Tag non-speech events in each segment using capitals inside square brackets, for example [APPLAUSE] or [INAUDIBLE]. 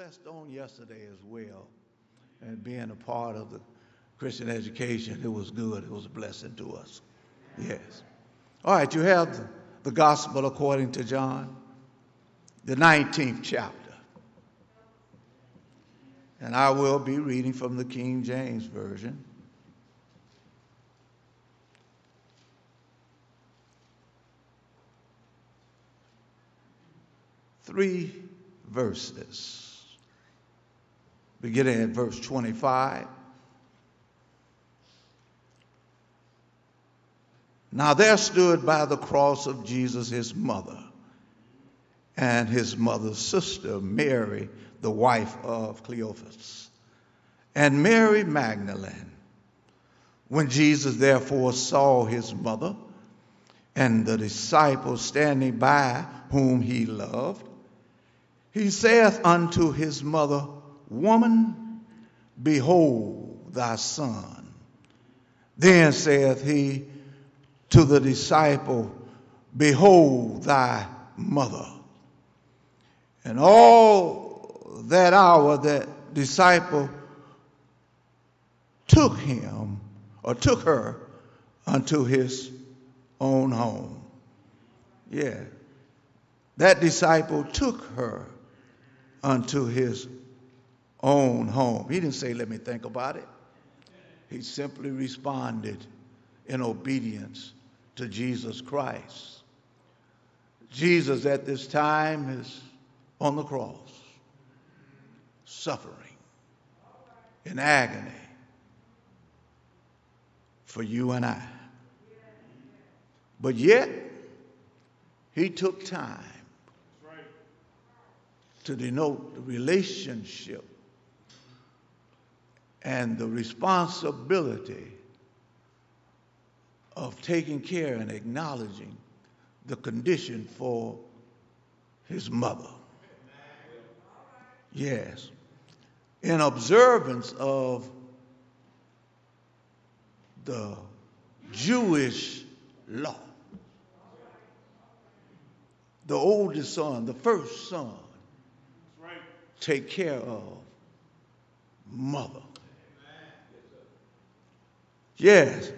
blessed on yesterday as well. And being a part of the Christian education, it was good. It was a blessing to us. Yes. All right, you have the, the gospel according to John, the 19th chapter. And I will be reading from the King James Version. Three verses. Beginning at verse 25. Now there stood by the cross of Jesus his mother and his mother's sister, Mary, the wife of Cleophas, and Mary Magdalene. When Jesus therefore saw his mother and the disciples standing by whom he loved, he saith unto his mother, Woman, behold thy son. Then saith he to the disciple, Behold thy mother. And all that hour that disciple took him or took her unto his own home. Yeah. That disciple took her unto his own home. He didn't say, Let me think about it. He simply responded in obedience to Jesus Christ. Jesus at this time is on the cross, suffering in agony for you and I. But yet, he took time to denote the relationship and the responsibility of taking care and acknowledging the condition for his mother. Yes. In observance of the Jewish law, the oldest son, the first son, take care of mother. Yes.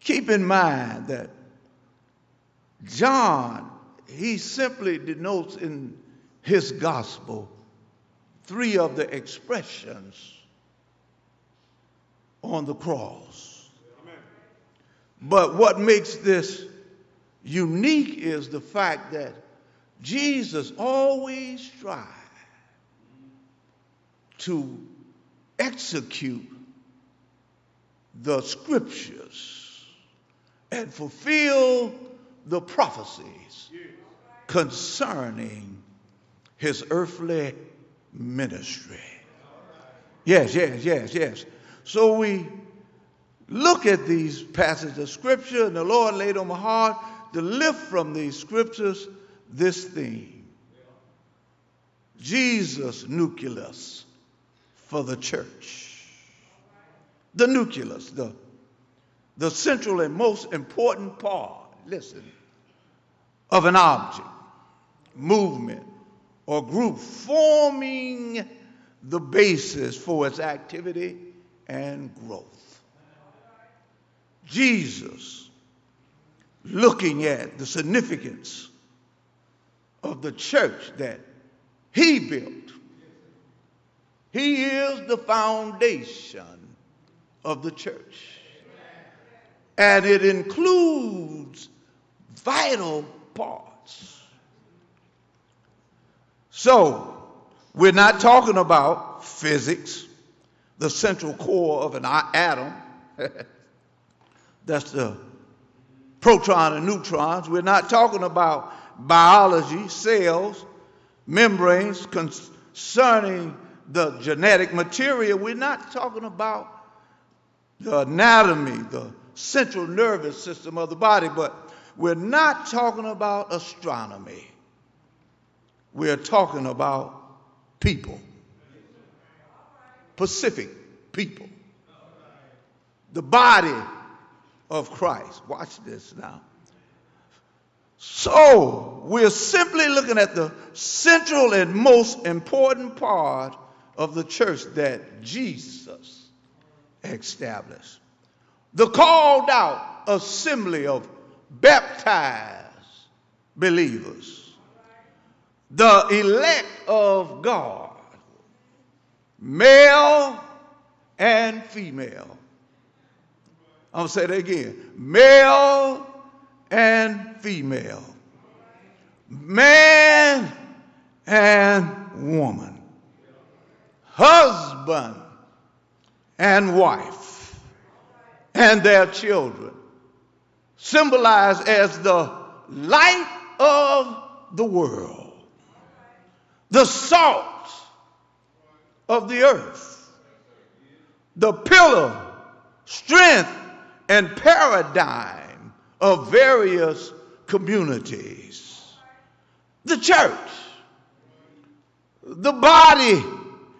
Keep in mind that John, he simply denotes in his gospel three of the expressions on the cross. Amen. But what makes this unique is the fact that Jesus always tried to execute the scriptures and fulfill the prophecies concerning his earthly ministry. Yes, yes, yes, yes. So we look at these passages of scripture, and the Lord laid on my heart to lift from these scriptures this theme Jesus nucleus for the church. The nucleus, the, the central and most important part, listen, of an object, movement, or group forming the basis for its activity and growth. Jesus, looking at the significance of the church that he built, he is the foundation of the church. And it includes vital parts. So, we're not talking about physics, the central core of an atom. [LAUGHS] That's the proton and neutrons. We're not talking about biology, cells, membranes concerning the genetic material. We're not talking about the anatomy, the central nervous system of the body, but we're not talking about astronomy. We're talking about people, Pacific people, the body of Christ. Watch this now. So, we're simply looking at the central and most important part of the church that Jesus established. The called out assembly of baptized believers, the elect of God, male and female. To say that again male and female, man and woman, husband and wife, and their children, symbolized as the light of the world, the salt of the earth, the pillar, strength, and paradigm of various communities. The church, the body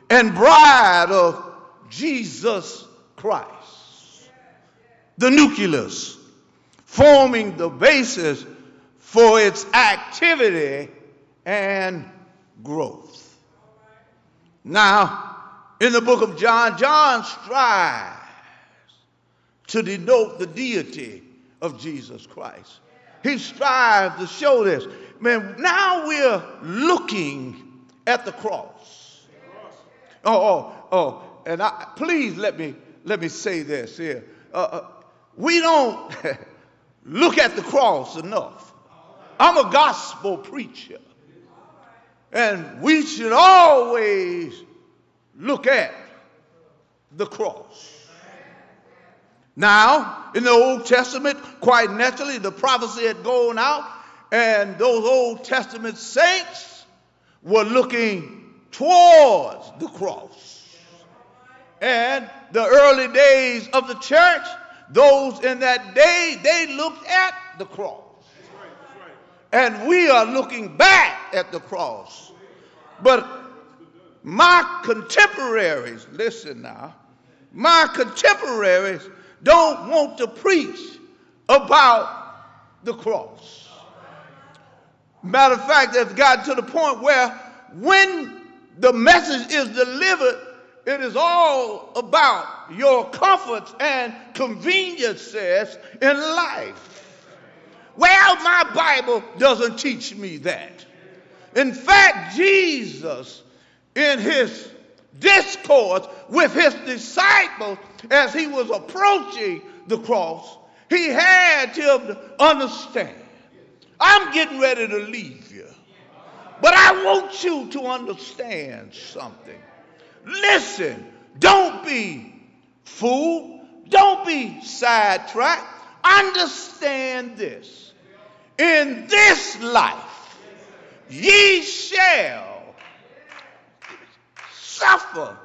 and bride of Jesus Christ, the nucleus forming the basis for its activity and growth. Now, in the book of John, John strives to denote the deity of Jesus Christ. He strives to show this. Man, now we're looking at the cross. Oh, oh, oh, and I, please let me let me say this here. Uh, uh, we don't [LAUGHS] look at the cross enough. I'm a gospel preacher. And we should always look at the cross. Now, in the Old Testament, quite naturally, the prophecy had gone out, and those Old Testament saints were looking towards the cross. And the early days of the church, those in that day, they looked at the cross. And we are looking back at the cross. But my contemporaries, listen now, my contemporaries don't want to preach about the cross. Matter of fact, it's gotten to the point where when the message is delivered, it is all about your comforts and conveniences in life. Well, my Bible doesn't teach me that. In fact, Jesus, in his discourse with his disciples as he was approaching the cross, he had to understand I'm getting ready to leave you, but I want you to understand something. Listen, don't be fooled, don't be sidetracked. Understand this. In this life, ye shall suffer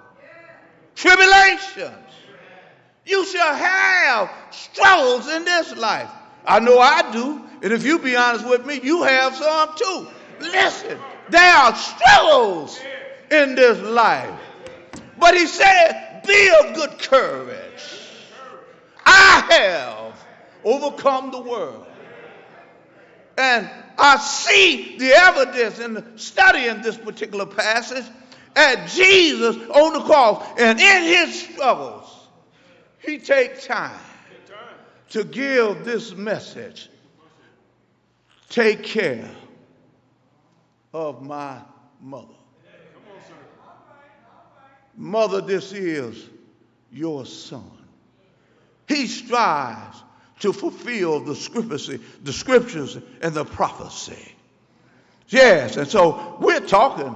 tribulations. You shall have struggles in this life. I know I do. And if you be honest with me, you have some too. Listen, there are struggles in this life. But he said, Be of good courage. I have overcome the world. And I see the evidence in studying this particular passage at Jesus on the cross. And in his struggles, he takes time to give this message. Take care of my mother. Mother, this is your son. He strives to fulfill the scriptures, the scriptures and the prophecy. Yes, and so we're talking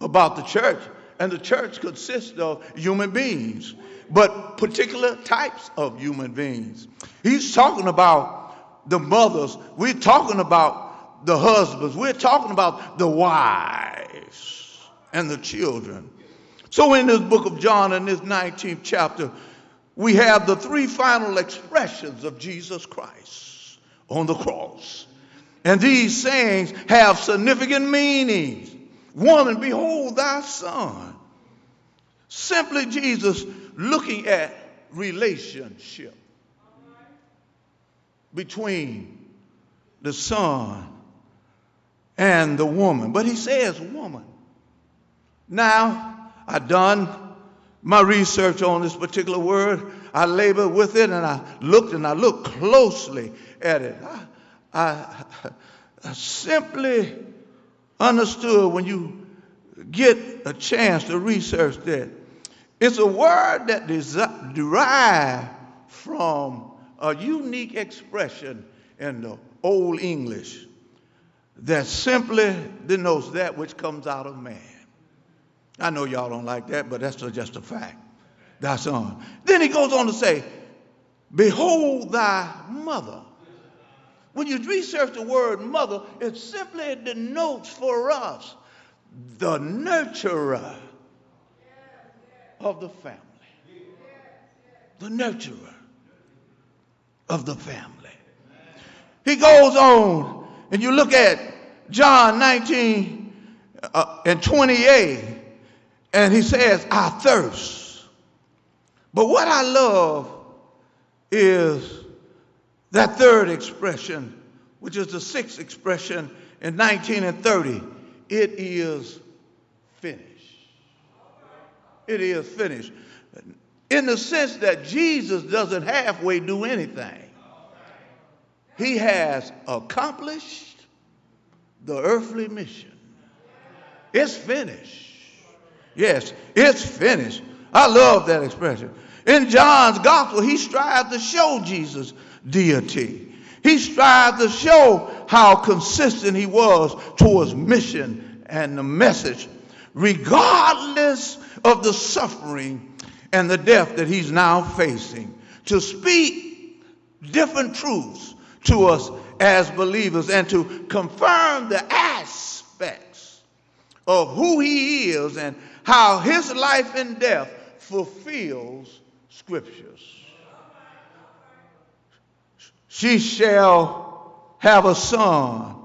about the church, and the church consists of human beings, but particular types of human beings. He's talking about the mothers, we're talking about the husbands, we're talking about the wives and the children. So, in this book of John, in this 19th chapter, we have the three final expressions of Jesus Christ on the cross. And these sayings have significant meanings. Woman, behold thy son. Simply Jesus looking at relationship between the son, and the woman. But he says woman. Now, I've done my research on this particular word. I labored with it and I looked and I looked closely at it. I, I, I simply understood when you get a chance to research that it's a word that derived from a unique expression in the Old English that simply denotes that which comes out of man. I know y'all don't like that, but that's just a fact. That's on. Then he goes on to say, Behold thy mother. When you research the word mother, it simply denotes for us the nurturer of the family. The nurturer of the family. He goes on, and you look at John 19 uh, and 28, and he says, I thirst. But what I love is that third expression, which is the sixth expression in 19 and 30. It is finished. It is finished. In the sense that Jesus doesn't halfway do anything. He has accomplished the earthly mission. It's finished. Yes, it's finished. I love that expression. In John's gospel, he strives to show Jesus' deity. He strived to show how consistent he was towards mission and the message, regardless of the suffering and the death that he's now facing. To speak different truths to us as believers and to confirm the aspects of who he is and how his life and death fulfills scriptures. She shall have a son,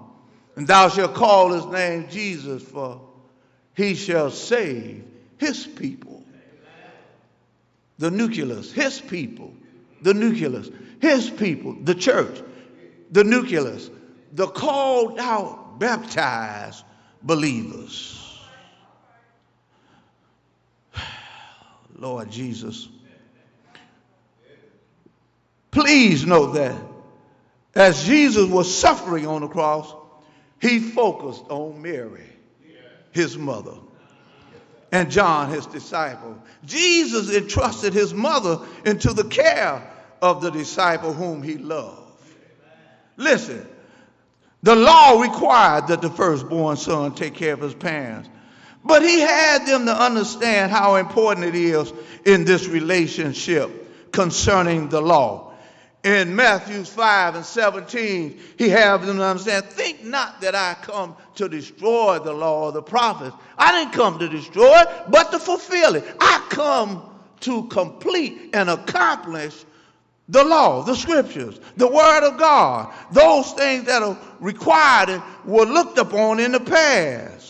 and thou shalt call his name Jesus, for he shall save his people. The nucleus, his people, the nucleus, his people, the church, the nucleus, the called out, baptized believers. Lord Jesus, please note that as Jesus was suffering on the cross, he focused on Mary, his mother, and John, his disciple. Jesus entrusted his mother into the care of the disciple whom he loved. Listen, the law required that the firstborn son take care of his parents. But he had them to understand how important it is in this relationship concerning the law. In Matthew 5 and 17, he had them to understand, think not that I come to destroy the law of the prophets. I didn't come to destroy it, but to fulfill it. I come to complete and accomplish the law, the scriptures, the word of God, those things that are required and were looked upon in the past.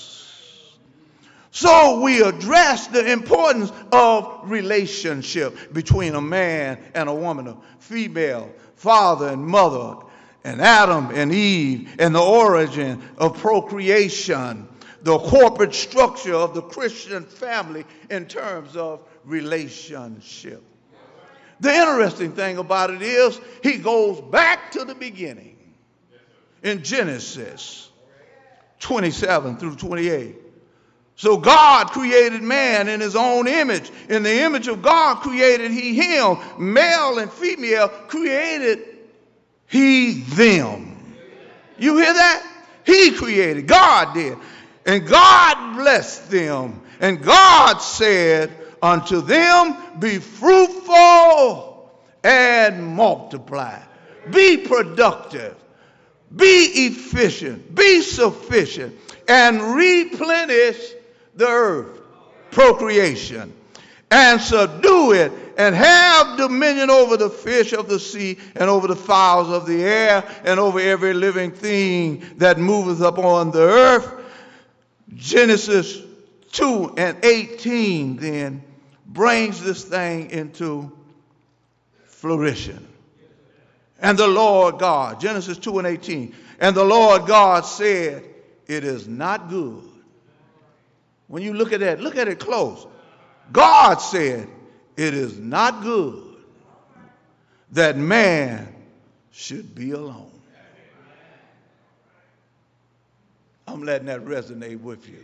So we address the importance of relationship between a man and a woman, a female, father and mother, and Adam and Eve, and the origin of procreation, the corporate structure of the Christian family in terms of relationship. The interesting thing about it is he goes back to the beginning in Genesis 27 through 28. So God created man in his own image. In the image of God created he him. Male and female created he them. You hear that? He created. God did. And God blessed them. And God said unto them, Be fruitful and multiply. Be productive. Be efficient. Be sufficient. And replenish the earth. Procreation. And subdue it and have dominion over the fish of the sea and over the fowls of the air and over every living thing that moveth upon the earth. Genesis 2 and 18 then brings this thing into flourishing. And the Lord God, Genesis 2 and 18, And the Lord God said, It is not good. When you look at that, look at it close. God said, It is not good that man should be alone. I'm letting that resonate with you.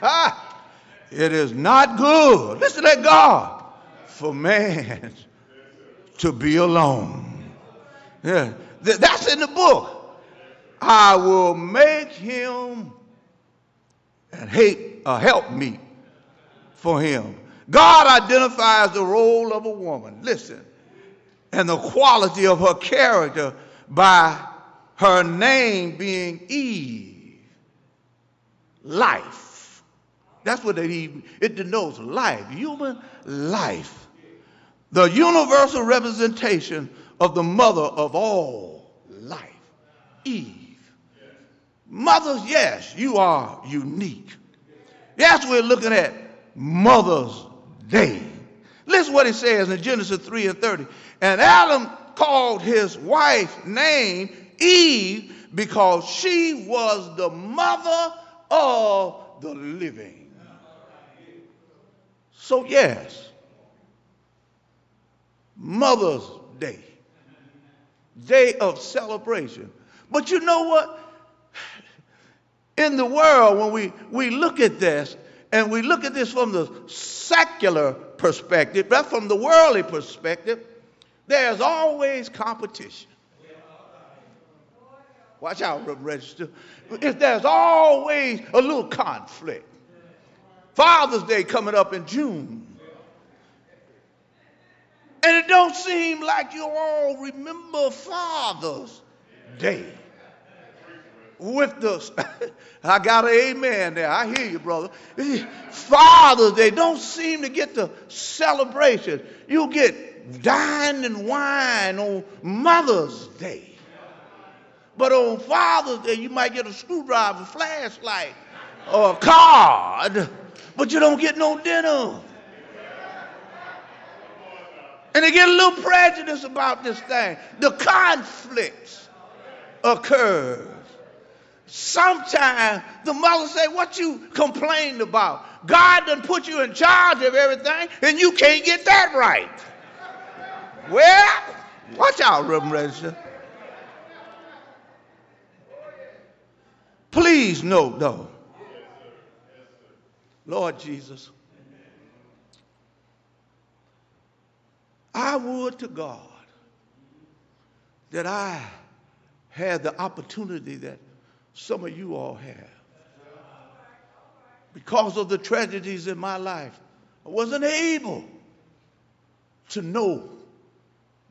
[LAUGHS] it is not good. Listen to God for man to be alone. Yeah, that's in the book. I will make him and hate a help me for him. God identifies the role of a woman. Listen, and the quality of her character by her name being Eve, life. That's what it, it denotes life, human life. The universal representation of the mother of all life, Eve. Mothers, yes, you are unique. Yes, we're looking at Mother's Day. Listen what it says in Genesis 3 and 30. And Adam called his wife's name Eve because she was the mother of the living. So, yes, Mother's Day, day of celebration. But you know what? In the world, when we, we look at this, and we look at this from the secular perspective, but from the worldly perspective, there's always competition. Watch out, register. If there's always a little conflict. Father's Day coming up in June. And it don't seem like you all remember Father's Day. With us, [LAUGHS] I got an amen there. I hear you, brother. Father's Day don't seem to get the celebration. You get dine and wine on Mother's Day. But on Father's Day, you might get a screwdriver, flashlight, or a card, but you don't get no dinner. And they get a little prejudice about this thing. The conflicts occurs. Sometimes the mother say, what you complained about? God done put you in charge of everything and you can't get that right. Well, watch out, Reverend Register. Please note, though, Lord Jesus, I would to God that I had the opportunity that some of you all have. Because of the tragedies in my life, I wasn't able to know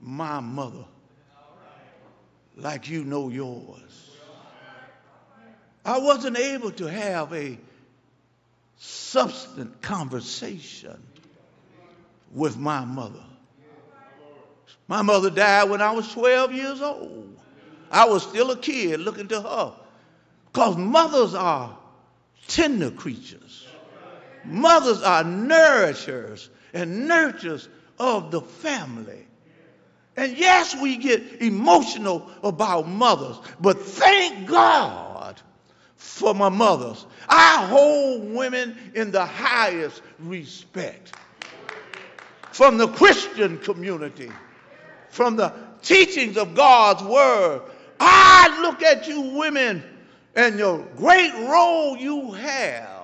my mother like you know yours. I wasn't able to have a substantive conversation with my mother. My mother died when I was 12 years old. I was still a kid looking to her. Because mothers are tender creatures. Mothers are nourishers and nurturers of the family. And yes, we get emotional about mothers, but thank God for my mothers. I hold women in the highest respect. From the Christian community, from the teachings of God's word, I look at you women and your great role you have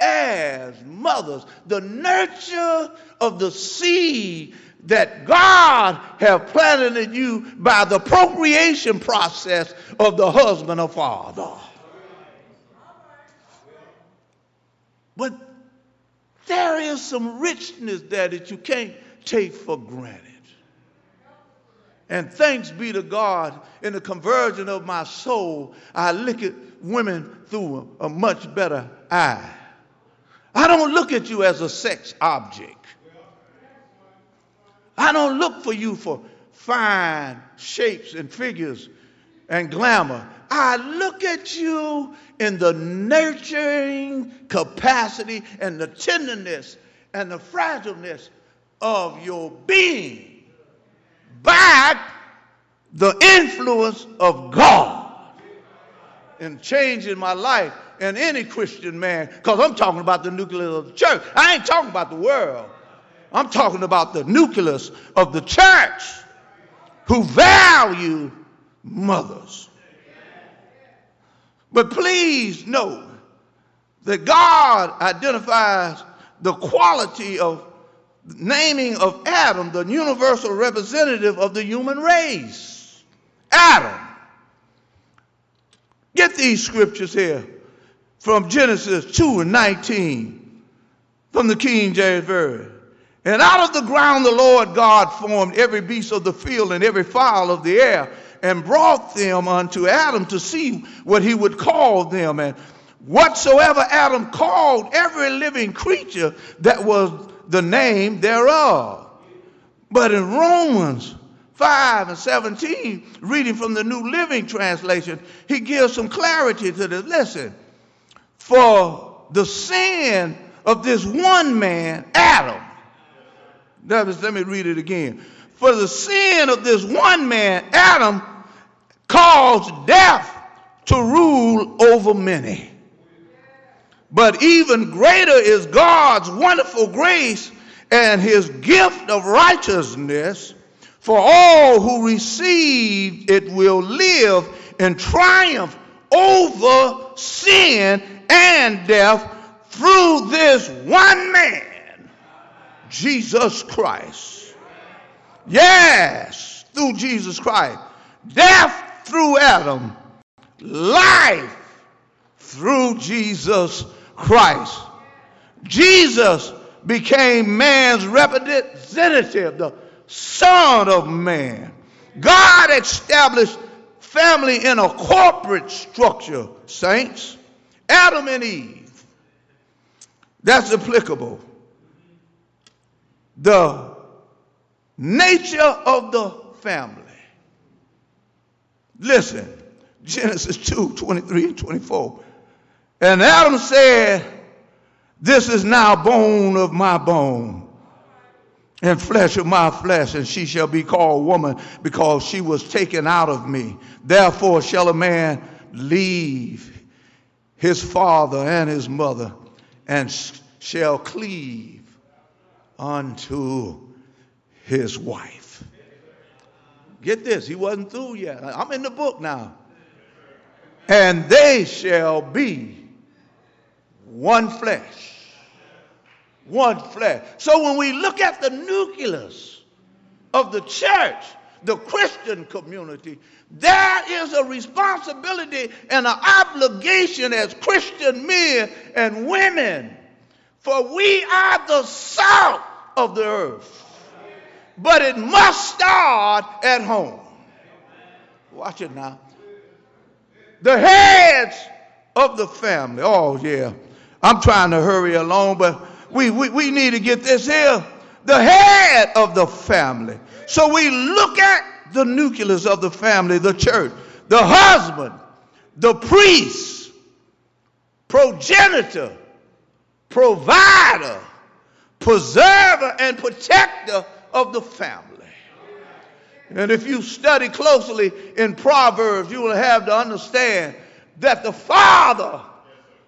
as mothers, the nurture of the seed that God have planted in you by the procreation process of the husband or father. But there is some richness there that you can't take for granted. And thanks be to God, in the conversion of my soul, I look at women through a, a much better eye. I don't look at you as a sex object. I don't look for you for fine shapes and figures and glamour. I look at you in the nurturing capacity and the tenderness and the fragileness of your being, by the influence of God in changing my life and any Christian man, because I'm talking about the nucleus of the church. I ain't talking about the world. I'm talking about the nucleus of the church who value mothers. But please know that God identifies the quality of naming of Adam, the universal representative of the human race. Adam. Get these scriptures here from Genesis 2 and 19 from the King James Version. And out of the ground the Lord God formed every beast of the field and every fowl of the air and brought them unto Adam to see what he would call them. And whatsoever Adam called every living creature, that was the name thereof. But in Romans 5 and 17, reading from the New Living Translation, he gives some clarity to this. Listen, for the sin of this one man, Adam, let me read it again. For the sin of this one man, Adam, caused death to rule over many. But even greater is God's wonderful grace and his gift of righteousness. For all who receive it will live in triumph over sin and death through this one man, Jesus Christ. Yes, through Jesus Christ. Death through Adam, life through Jesus Christ. Jesus became man's representative, the Son of Man. God established family in a corporate structure, saints. Adam and Eve. That's applicable. The nature of the family. Listen, Genesis 2 23 and 24. And Adam said, This is now bone of my bone and flesh of my flesh, and she shall be called woman because she was taken out of me. Therefore shall a man leave his father and his mother and shall cleave unto his wife. Get this, he wasn't through yet. I'm in the book now. And they shall be one flesh. One flesh. So when we look at the nucleus of the church, the Christian community, there is a responsibility and an obligation as Christian men and women. For we are the salt of the earth. But it must start at home. Watch it now. The heads of the family. Oh, yeah. I'm trying to hurry along, but we, we, we need to get this here. The head of the family. So we look at the nucleus of the family, the church, the husband, the priest, progenitor, provider, preserver, and protector of the family. And if you study closely in Proverbs, you will have to understand that the father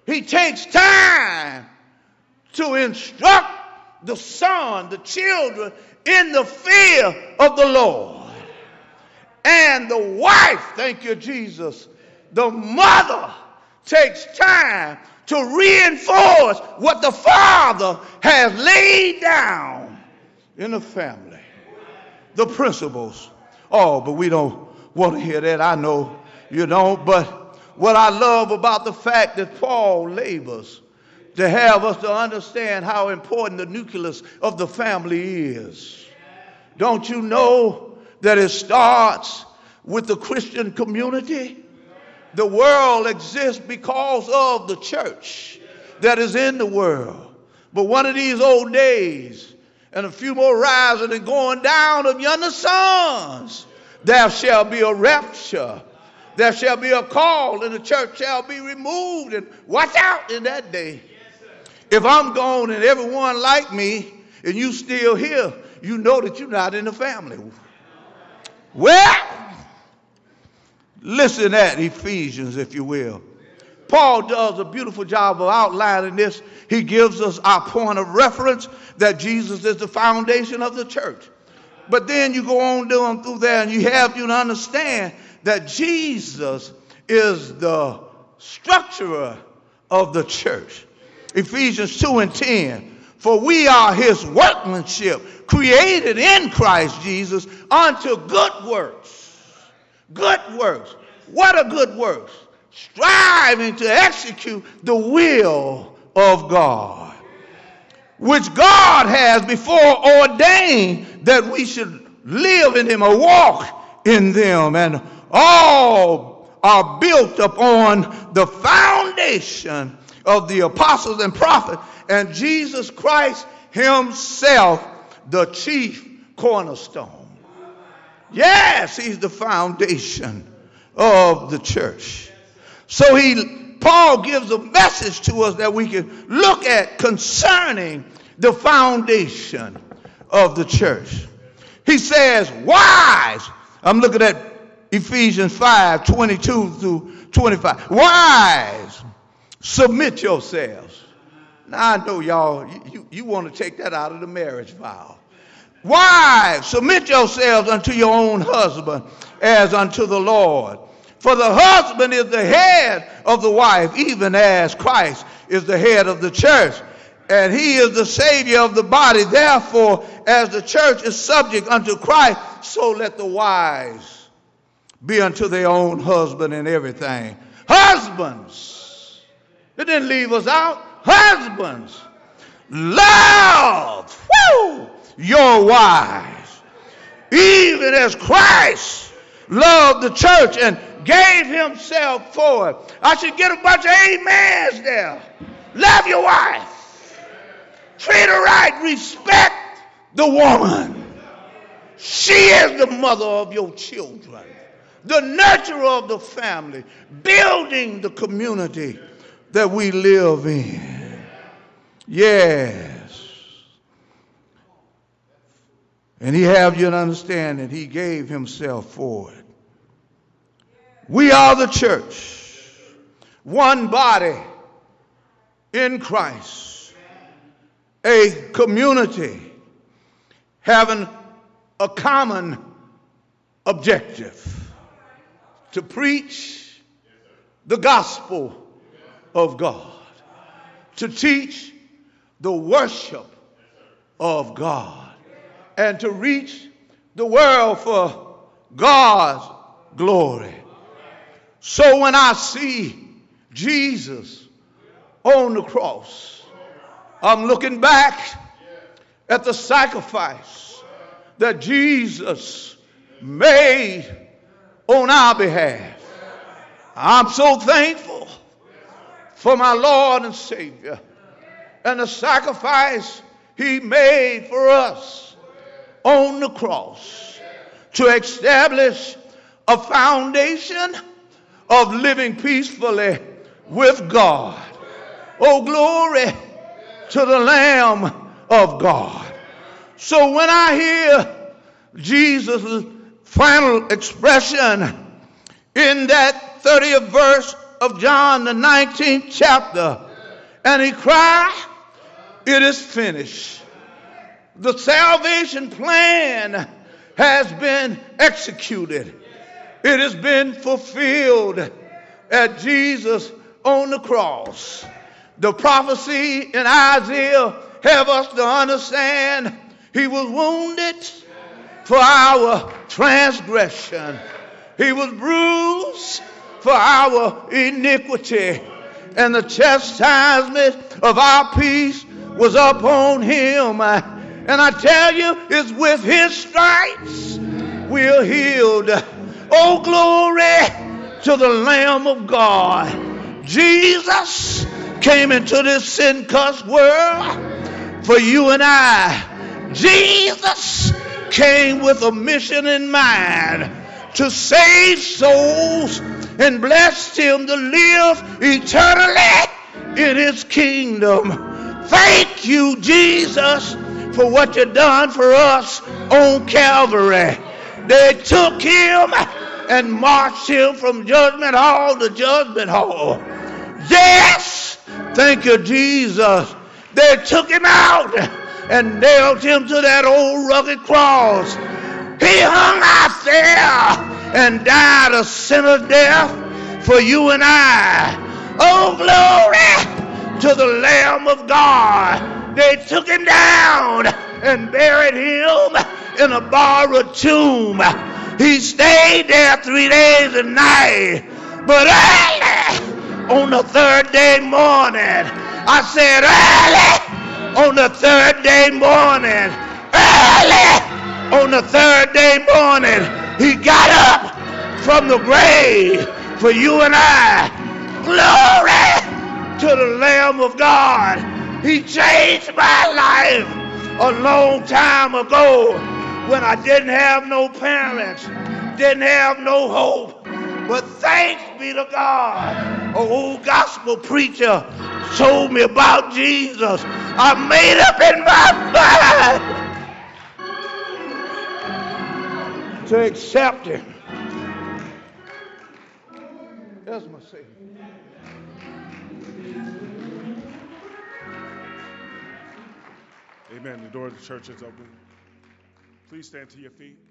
he takes time to instruct the son, the children, in the fear of the Lord. And the wife, thank you, Jesus, the mother takes time to reinforce what the father has laid down in the family. The principles. Oh, but we don't want to hear that. I know you don't, but what I love about the fact that Paul labors to have us to understand how important the nucleus of the family is. Don't you know that it starts with the Christian community? The world exists because of the church that is in the world. But one of these old days, and a few more rising and going down of yonder suns. there shall be a rapture there shall be a call, and the church shall be removed. And watch out in that day. If I'm gone and everyone like me, and you still here, you know that you're not in the family. Well, Listen at Ephesians, if you will. Paul does a beautiful job of outlining this. He gives us our point of reference that Jesus is the foundation of the church. But then you go on down through there and you have you to understand that Jesus is the structurer of the church. Ephesians 2 and 10. For we are his workmanship, created in Christ Jesus unto good works. Good works. What are good works? Striving to execute the will of God, which God has before ordained that we should live in him or walk in them. And all are built upon the foundation of the apostles and prophets and Jesus Christ himself the chief cornerstone. Yes, he's the foundation of the church. So he Paul gives a message to us that we can look at concerning the foundation of the church. He says, wise. I'm looking at Ephesians 5 22 through 25. Wise, submit yourselves. Now I know y'all, you, you, want to take that out of the marriage vow. Wives, submit yourselves unto your own husband as unto the Lord. For the husband is the head of the wife, even as Christ is the head of the church. And he is the Savior of the body. Therefore, as the church is subject unto Christ, so let the wives be unto their own husband in everything. Husbands, it didn't leave us out. Husbands, love woo, your wives, even as Christ loved the church and gave himself for it. I should get a bunch of amens there. Love your wife. Treat her right. Respect the woman. She is the mother of your children, the nurturer of the family, building the community that we live in. Yes. And he have you to understand that he gave himself for it. We are the church, one body in Christ, a community having a common objective to preach the gospel of God, to teach the worship of God, and to reach the world for God's glory. So when I see Jesus on the cross, I'm looking back at the sacrifice that Jesus made on our behalf. I'm so thankful for my Lord and Savior and the sacrifice he made for us on the cross to establish a foundation of living peacefully with God. Oh, glory to the Lamb of God. So when I hear Jesus' final expression in that 30th verse of John, the 19th chapter. And he cried, It is finished. The salvation plan has been executed, it has been fulfilled at Jesus on the cross. The prophecy in Isaiah have us to understand he was wounded for our transgression. He was bruised for our iniquity, and the chastisement of our peace was upon him. And I tell you, it's with his stripes we're healed. Oh, glory to the Lamb of God. Jesus came into this sin cursed world for you and I. Jesus came with a mission in mind to save souls and blessed him to live eternally in his kingdom. Thank you, Jesus, for what you've done for us on Calvary. They took him and marched him from judgment hall to judgment hall. Yes, thank you, Jesus. They took him out and nailed him to that old rugged cross. He hung out there and died a sinner's death for you and I. Oh, glory to the Lamb of God. They took him down and buried him in a borrowed tomb. He stayed there three days and nights. But early on the third day morning, I said early on the third day morning, early on the third day morning, he got up from the grave for you and I. Glory to the Lamb of God. He changed my life a long time ago when I didn't have no parents, didn't have no hope. But thanks be to God, a old gospel preacher told me about Jesus. I made up in my mind to accept him. That's my Savior. Amen. The door of the church is open. Please stand to your feet.